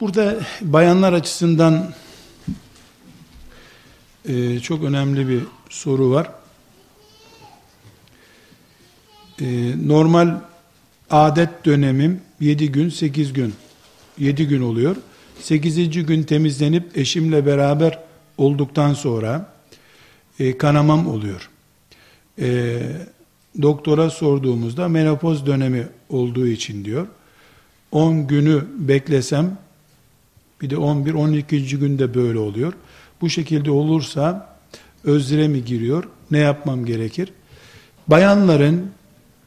Burada bayanlar açısından e, çok önemli bir soru var. E, normal adet dönemim 7 gün 8 gün 7 gün oluyor. 8. gün temizlenip eşimle beraber olduktan sonra e, kanamam oluyor. E, doktora sorduğumuzda menopoz dönemi olduğu için diyor. 10 günü beklesem bir de 11 12. günde böyle oluyor. Bu şekilde olursa özre mi giriyor? Ne yapmam gerekir? Bayanların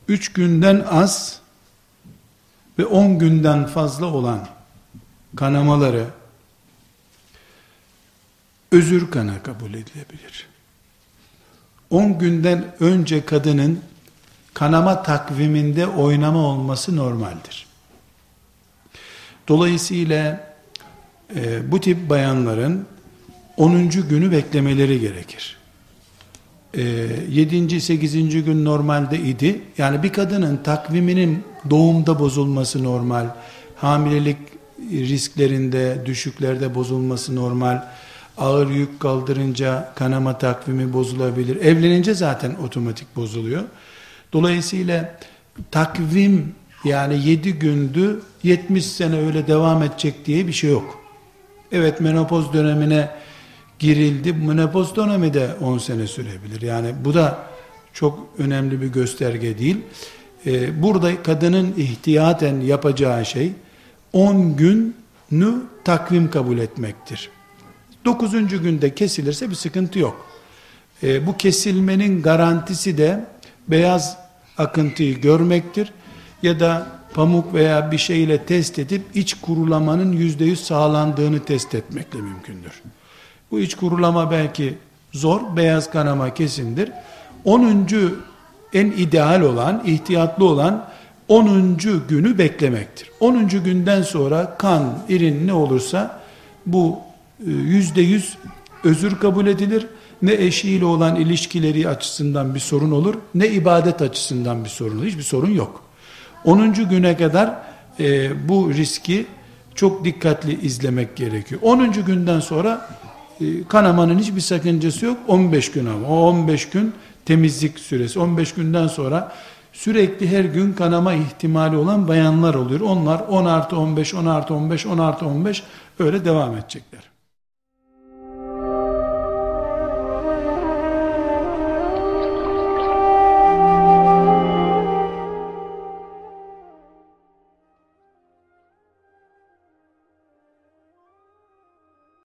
3 günden az ve 10 günden fazla olan kanamaları özür kana kabul edilebilir. 10 günden önce kadının kanama takviminde oynama olması normaldir. Dolayısıyla e, bu tip bayanların 10. günü beklemeleri gerekir. E, 7. 8. gün normalde idi. Yani bir kadının takviminin doğumda bozulması normal, hamilelik risklerinde, düşüklerde bozulması normal, ağır yük kaldırınca kanama takvimi bozulabilir. Evlenince zaten otomatik bozuluyor. Dolayısıyla takvim yani 7 gündü 70 sene öyle devam edecek diye bir şey yok. Evet menopoz dönemine girildi. Menopoz dönemi de 10 sene sürebilir. Yani bu da çok önemli bir gösterge değil. Ee, burada kadının ihtiyaten yapacağı şey 10 günü takvim kabul etmektir. 9. günde kesilirse bir sıkıntı yok. Ee, bu kesilmenin garantisi de beyaz akıntıyı görmektir ya da pamuk veya bir şeyle test edip iç kurulamanın yüzde yüz sağlandığını test etmekle mümkündür. Bu iç kurulama belki zor, beyaz kanama kesindir. 10. en ideal olan, ihtiyatlı olan 10. günü beklemektir. 10. günden sonra kan, irin ne olursa bu e, yüzde yüz özür kabul edilir. Ne eşiyle olan ilişkileri açısından bir sorun olur, ne ibadet açısından bir sorun olur. Hiçbir sorun yok. 10. güne kadar e, bu riski çok dikkatli izlemek gerekiyor. 10. günden sonra e, kanamanın hiçbir sakıncası yok. 15 gün ama. O 15 gün temizlik süresi. 15 günden sonra sürekli her gün kanama ihtimali olan bayanlar oluyor. Onlar 10 artı 15, 10 artı 15, 10 artı 15 öyle devam edecekler.